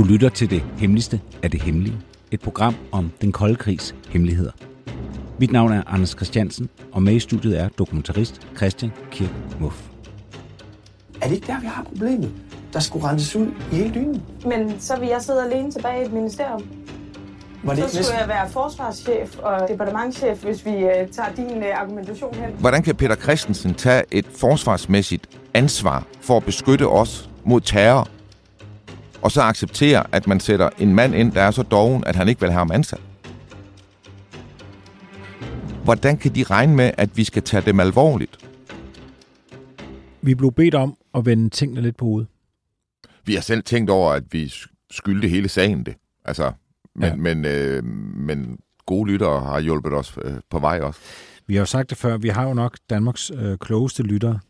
Du lytter til det hemmeligste af det hemmelige. Et program om den kolde krigs hemmeligheder. Mit navn er Anders Christiansen, og med i studiet er dokumentarist Christian Kirk Muff. Er det ikke der, vi har problemet? Der skulle renses ud i hele dynen. Men så vil jeg sidde alene tilbage i et ministerium. Var det Så skulle næsten... jeg være forsvarschef og departementchef, hvis vi uh, tager din uh, argumentation hen. Hvordan kan Peter Christensen tage et forsvarsmæssigt ansvar for at beskytte os mod terror, og så acceptere, at man sætter en mand ind, der er så doven, at han ikke vil have ham ansat? Hvordan kan de regne med, at vi skal tage dem alvorligt? Vi blev bedt om at vende tingene lidt på hovedet. Vi har selv tænkt over, at vi skyldte hele sagen det. Altså, men, Ja. men, øh, men gode lyttere har hjulpet os øh, på vej også. Vi har jo sagt det før, vi har jo nok Danmarks øh, klogeste lyttere.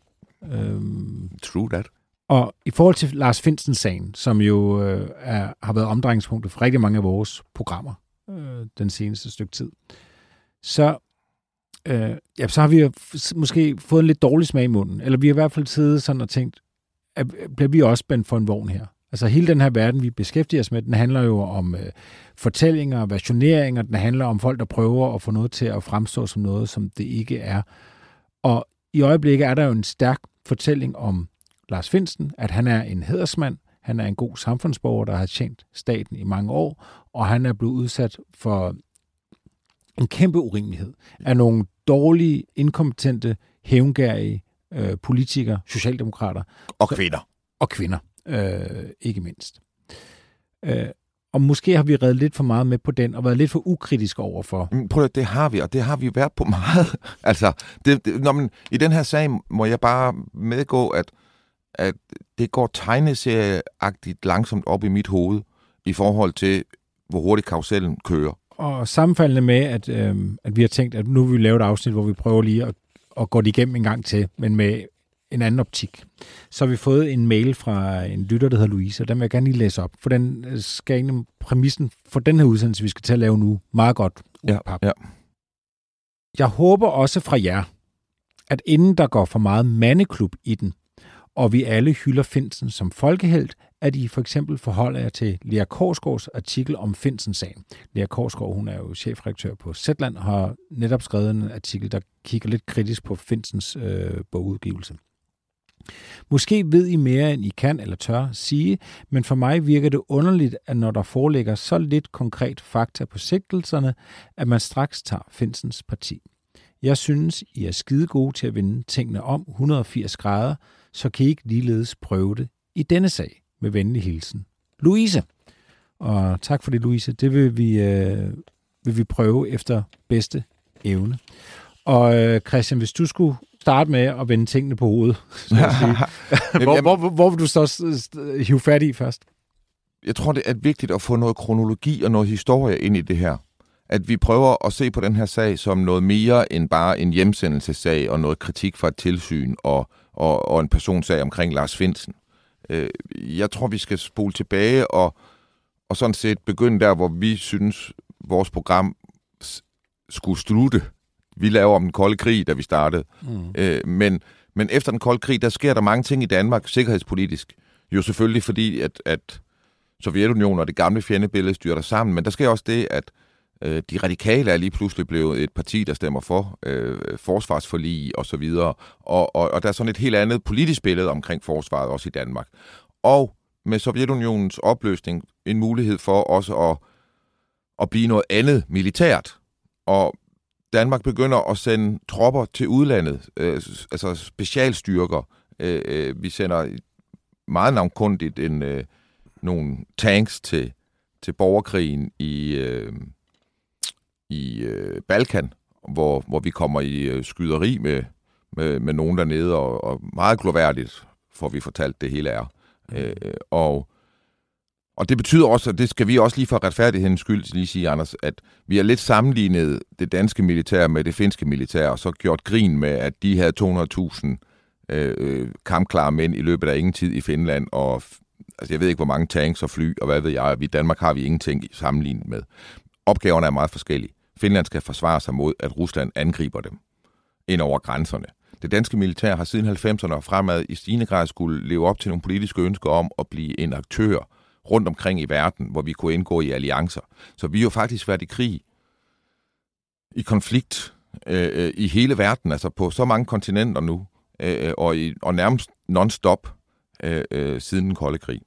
Øhm, True that og i forhold til Lars Finsen-sagen, som jo øh, er, har været omdrejningspunktet for rigtig mange af vores programmer øh, den seneste stykke tid, så, øh, ja, så har vi jo f- måske fået en lidt dårlig smag i munden. Eller vi har i hvert fald siddet sådan og tænkt, at, øh, bliver vi også spændt for en vogn her? Altså hele den her verden, vi beskæftiger os med, den handler jo om øh, fortællinger, versioneringer, den handler om folk, der prøver at få noget til at fremstå som noget, som det ikke er. Og i øjeblikket er der jo en stærk fortælling om Lars Finsen, at han er en hedersmand, han er en god samfundsborger, der har tjent staten i mange år, og han er blevet udsat for en kæmpe urimelighed af nogle dårlige, inkompetente, hævngærige øh, politikere, socialdemokrater, Og kvinder. og kvinder, øh, ikke mindst. Øh, og måske har vi reddet lidt for meget med på den, og været lidt for ukritisk overfor. Prøv at, det har vi, og det har vi været på meget. altså, det, det, når man, i den her sag må jeg bare medgå, at, at det går tegneserieagtigt langsomt op i mit hoved, i forhold til, hvor hurtigt karusellen kører. Og sammenfaldende med, at, øh, at vi har tænkt, at nu vil vi lave et afsnit, hvor vi prøver lige at, at gå det igennem en gang til, men med en anden optik. Så har vi fået en mail fra en lytter, der hedder Louise, og den vil jeg gerne lige læse op, for den øh, skal egentlig præmissen for den her udsendelse, vi skal til at lave nu, meget godt udpap. ja. Jeg håber også fra jer, at inden der går for meget mandeklub i den, og vi alle hylder Finsen som folkehelt, at I for eksempel forholder jer til Lea Korsgaards artikel om Finsen-sagen. Lea Korsgaard, hun er jo chefredaktør på Zetland, og har netop skrevet en artikel, der kigger lidt kritisk på Finsens øh, bogudgivelse. Måske ved I mere, end I kan eller tør sige, men for mig virker det underligt, at når der foreligger så lidt konkret fakta på sigtelserne, at man straks tager Finsens parti. Jeg synes, I er skide gode til at vende tingene om 180 grader, så kan I ikke ligeledes prøve det i denne sag. Med venlig hilsen. Louise. Og tak for det, Louise. Det vil vi, øh, vil vi prøve efter bedste evne. Og øh, Christian, hvis du skulle starte med at vende tingene på hovedet, så at sige, hvor, hvor, hvor, vil du så s- hive fat i først? jeg tror, det er vigtigt at få noget kronologi og noget historie ind i det her. At vi prøver at se på den her sag som noget mere end bare en hjemsendelsessag og noget kritik fra et tilsyn og, og, og en personsag omkring Lars Finsen. Øh, Jeg tror, vi skal spole tilbage og, og sådan set begynde der, hvor vi synes, vores program skulle slutte. Vi laver om den kolde krig, da vi startede. Mm. Øh, men, men efter den kolde krig, der sker der mange ting i Danmark, sikkerhedspolitisk. Jo selvfølgelig fordi, at, at Sovjetunionen og det gamle fjendebillede styrter sammen, men der sker også det, at øh, de radikale er lige pludselig blevet et parti, der stemmer for øh, forsvarsforlig og så videre, og, og, og der er sådan et helt andet politisk billede omkring forsvaret også i Danmark. Og med Sovjetunionens opløsning en mulighed for også at, at blive noget andet militært. Og Danmark begynder at sende tropper til udlandet, øh, altså specialstyrker. Øh, øh, vi sender meget navnkundigt en, øh, nogle tanks til, til borgerkrigen i, øh, i øh, Balkan, hvor, hvor vi kommer i øh, skyderi med, med, med nogen dernede, og, og meget gloværdigt får vi fortalt, det hele er. Øh, og, og det betyder også, og det skal vi også lige for retfærdighedens skyld lige sige, Anders, at vi har lidt sammenlignet det danske militær med det finske militær, og så gjort grin med, at de havde 200.000 øh, kampklare mænd i løbet af ingen tid i Finland, og altså jeg ved ikke, hvor mange tanks og fly, og hvad ved jeg, vi i Danmark har vi ingenting sammenlignet med. Opgaverne er meget forskellige. Finland skal forsvare sig mod, at Rusland angriber dem ind over grænserne. Det danske militær har siden 90'erne og fremad i stigende grad skulle leve op til nogle politiske ønsker om at blive en aktør rundt omkring i verden, hvor vi kunne indgå i alliancer. Så vi har jo faktisk været i krig, i konflikt øh, øh i hele verden, altså på så mange kontinenter nu, øh, og, i, og nærmest non-stop øh, øh, siden den kolde krig.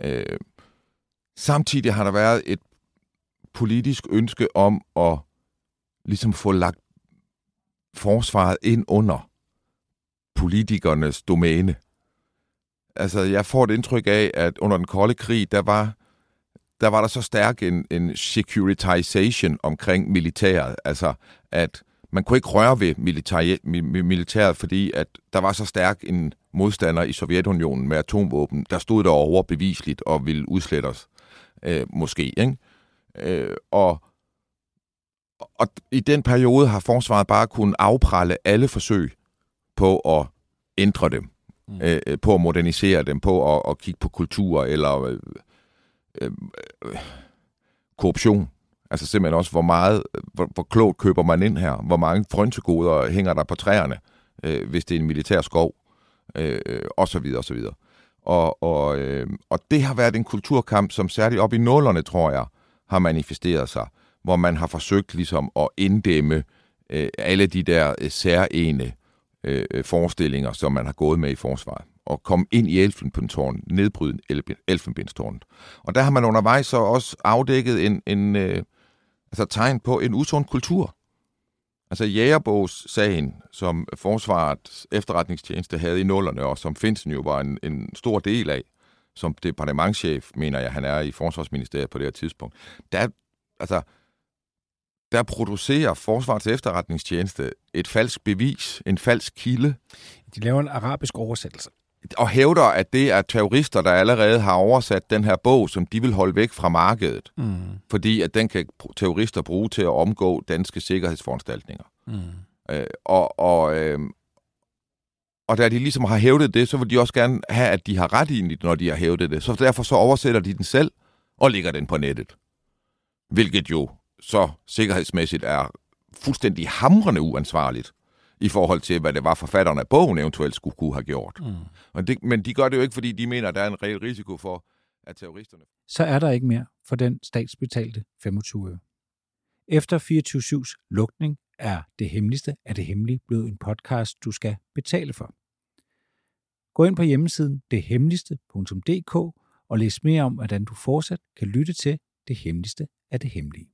Øh, samtidig har der været et politisk ønske om at ligesom få lagt forsvaret ind under politikernes domæne. Altså, jeg får et indtryk af, at under den kolde krig, der var der, var der så stærk en, en securitization omkring militæret. Altså, at man kunne ikke røre ved militær, militæret, fordi at der var så stærk en modstander i Sovjetunionen med atomvåben, der stod der over og ville udslette os. Øh, måske, ikke? Øh, og, og i den periode har forsvaret bare kunnet afpralle alle forsøg på at ændre dem, mm. øh, øh på at modernisere dem, på at, at kigge på kultur eller øh, øh, øh, korruption. Altså simpelthen også, hvor meget, hvor, hvor klogt køber man ind her? Hvor mange frønsegoder hænger der på træerne, øh, hvis det er en militær skov? Øh, og så videre, og så videre. Og, og, øh, og det har været en kulturkamp, som særligt op i nullerne, tror jeg, har manifesteret sig, hvor man har forsøgt ligesom at inddæmme øh, alle de der øh, særene øh, øh, forestillinger, som man har gået med i forsvaret og komme ind i elfenbindstårnet, nedbryde elfenbindstårnet. Og der har man undervejs så også afdækket en, en øh, altså tegn på en usund kultur. Altså Jægerbogs-sagen, som Forsvarets efterretningstjeneste havde i nullerne, og som Finsen jo var en, en stor del af, som departementchef, mener jeg, han er i Forsvarsministeriet på det her tidspunkt. Der, altså, der producerer Forsvarets efterretningstjeneste et falsk bevis, en falsk kilde. De laver en arabisk oversættelse. Og hævder, at det er terrorister, der allerede har oversat den her bog, som de vil holde væk fra markedet. Mm. Fordi at den kan terrorister bruge til at omgå danske sikkerhedsforanstaltninger. Mm. Øh, og, og, øh, og da de ligesom har hævdet det, så vil de også gerne have, at de har ret i det, når de har hævdet det. Så derfor så oversætter de den selv og lægger den på nettet. Hvilket jo så sikkerhedsmæssigt er fuldstændig hamrende uansvarligt i forhold til, hvad det var forfatterne af bogen eventuelt skulle kunne have gjort. Mm. Og det, men de gør det jo ikke, fordi de mener, at der er en reel risiko for, at terroristerne... Så er der ikke mere for den statsbetalte 25 øre. Efter 24-7's lukning er Det Hemmeligste af det Hemmelige blevet en podcast, du skal betale for. Gå ind på hjemmesiden dethemmeligste.dk og læs mere om, hvordan du fortsat kan lytte til Det Hemmeligste af det Hemmelige.